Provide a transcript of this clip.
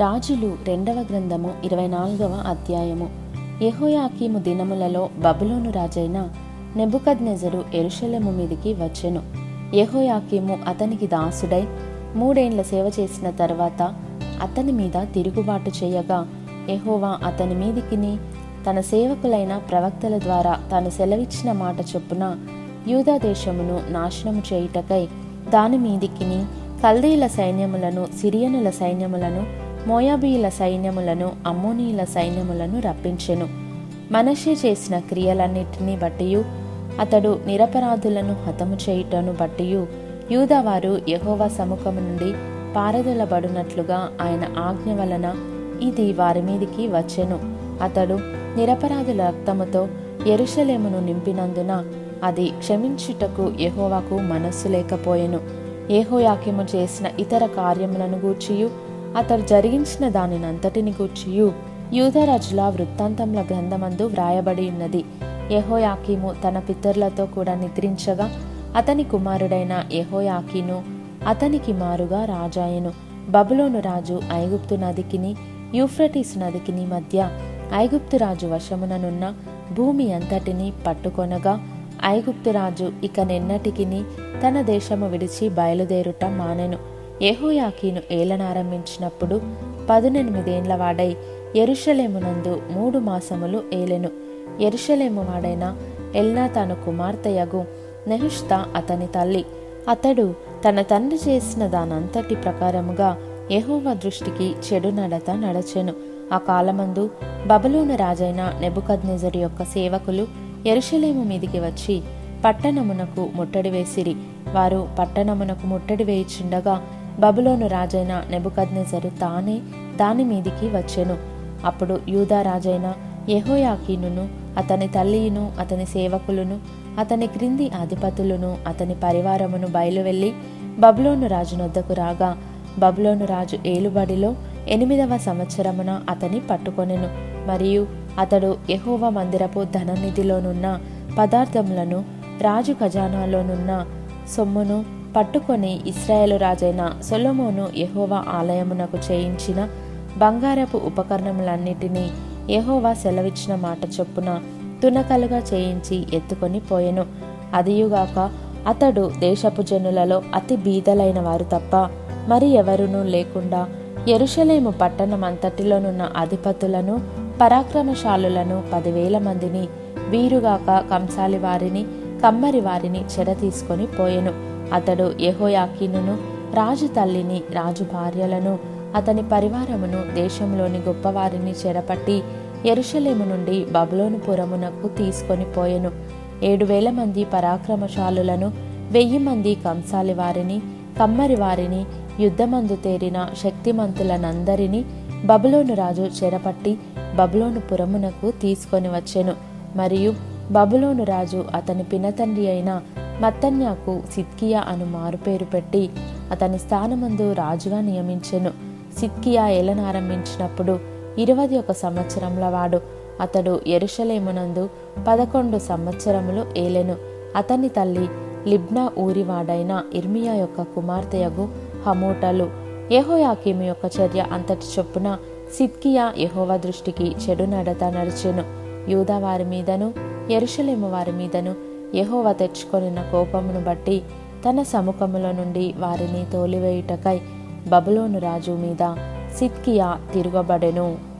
రాజులు రెండవ గ్రంథము ఇరవై నాలుగవ అధ్యాయము. యహోయాకీము దినములలో బబులోను రాజైన నెబుకద్నెజరు ఎరుషలము మీదికి వచ్చెను. యహోయాకీము అతనికి దాసుడై మూడేండ్ల సేవ చేసిన తర్వాత అతని మీద తిరుగుబాటు చేయగా ఎహోవా అతని మీదికిని తన సేవకులైన ప్రవక్తల ద్వారా తాను సెలవిచ్చిన మాట చొప్పున యూదా దేశమును నాశనము చేయుటకై దాని మీదికిని కల్దీల సైన్యములను సిరియనుల సైన్యములను మోయాబీల సైన్యములను అమ్మోనీల సైన్యములను రప్పించెను. మనషే చేసిన క్రియలన్నిటిని బట్టియు అతడు నిరపరాధులను హతము చేయుటను బట్టియు యూదవారు యెహోవా సముఖము నుండి పారదొలబడినట్లుగా ఆయన ఆజ్ఞ వలన ఇది వారి మీదికి వచ్చెను. అతడు నిరపరాధుల రక్తముతో ఎరుషలేమును నింపినందున అది క్షమించుటకు యహోవాకు మనస్సు లేకపోయెను. ఏహోయాకిము చేసిన ఇతర కార్యములను గూర్చియు అతడు జరిగించిన దానినంతటిని గూర్చియు యూదరాజుల వృత్తాంతముల గ్రంథమందు వ్రాయబడి ఉన్నది. యహోయాకీము తన పితరులతో కూడా నిద్రించగా అతని కుమారుడైన యహోయాకీను అతనికి మారుగా రాజాయెను బబులోను రాజు ఐగుప్తు నదికిని యూఫ్రటీస్ నదికిని మధ్య ఐగుప్తు రాజు వశముననున్న భూమి అంతటిని పట్టుకొనగా ఐగుప్తు రాజు ఇక నిన్నటికిని తన దేశము విడిచి బయలుదేరుట మానెను. యహోయాకీను ఏలనారంభించినప్పుడు పదునెనిమిదేండ్ల వాడై ఎరుషలేమునందు మూడు మాసములు ఏలెను. ఎరుషలేము వాడైన ఎల్నా తన కుమార్తెయగు నెహుష్తా అతని తల్లి. అతడు తన తండ్రి చేసిన దానంతటి ప్రకారముగా యహోవ దృష్టికి చెడు నడత నడచెను. ఆ కాలమందు బబులోను రాజైన నెబుకద్నెజరు యొక్క సేవకులు ఎరుషలేము మీదికి వచ్చి పట్టణమునకు ముట్టడి వేసిరి. వారు పట్టణమునకు ముట్టడి వేయిచుండగా బబులోను రాజైన నెబుకద్నెజరు తానే దాని మీదికి వచ్చెను. అప్పుడు యూదా రాజైన యహోయాకీనును అతని తల్లియును అతని సేవకులను అతని క్రింది అధిపతులను అతని పరివారమును బయలువెళ్ళి బబులోను రాజు నొద్దకు రాగా బబులోను రాజు ఏలుబడిలో ఎనిమిదవ సంవత్సరమున అతని పట్టుకొనెను. మరియు అతడు ఎహోవ మందిరపు ధననిధిలోనున్న పదార్థములను రాజు ఖజానాలోనున్న సొమ్మును పట్టుకొని ఇస్రాయేలు రాజైన సొలమోను యహోవా ఆలయమునకు చేయించిన బంగారపు ఉపకరణములన్నిటినీ యహోవా సెలవిచ్చిన మాట చొప్పున తునకలుగా చేయించి ఎత్తుకొని పోయెను. అదియుగాక అతడు దేశపు జనులలో అతి బీదలైన వారు తప్ప మరి ఎవరునూ లేకుండా ఎరుషలేము పట్టణం అంతటిలోనున్న అధిపతులను పరాక్రమశాలులను పదివేల మందిని వీరుగాక కంసాలి వారిని కమ్మరి వారిని చెర తీసుకొని పోయెను. అతడు యహోయాకీనును రాజు తల్లిని రాజు భార్యలను అతని పరివారమును దేశంలోని గొప్పవారిని చెరపట్టి ఎరుషలేము నుండి బబులోనుపురమునకు తీసుకొని పోయెను. ఏడు వేల మంది పరాక్రమశాలులను వెయ్యి మంది కంసాలి వారిని కమ్మరి వారిని యుద్ధమందు తేరిన శక్తిమంతులనందరినీ బబులోను రాజు చెరపట్టి బబులోను పురమునకు తీసుకొని వచ్చెను. మరియు బబులోను రాజు అతని పినతండ్రి అయిన మత్తన్యాకు సిద్కియా అను మారుపేరు పెట్టి అతని స్థానమందు రాజుగా నియమించెను. సిద్కియా ఏలనారంభించినప్పుడు ఇరవై ఒక సంవత్సరముల వాడు అతడు ఎరుషలేమునందు పదకొండు సంవత్సరములు ఏలెను. అతని తల్లి లిబ్నా ఊరివాడైన ఇర్మియా యొక్క కుమార్తెయగు హమోటలు. యెహోయాకీము యొక్క చర్య అంతటి చొప్పున సిద్కియా ఎహోవా దృష్టికి చెడు నడత నడిచెను. యూదా వారి మీదను ఎరుషలేము వారి మీదను యహోవ తెచ్చుకొనిన కోపమును బట్టి తన సముఖములో నుండి వారిని తోలివేయుటకై బబులోను రాజు మీద సిద్కియా తిరగబడెను.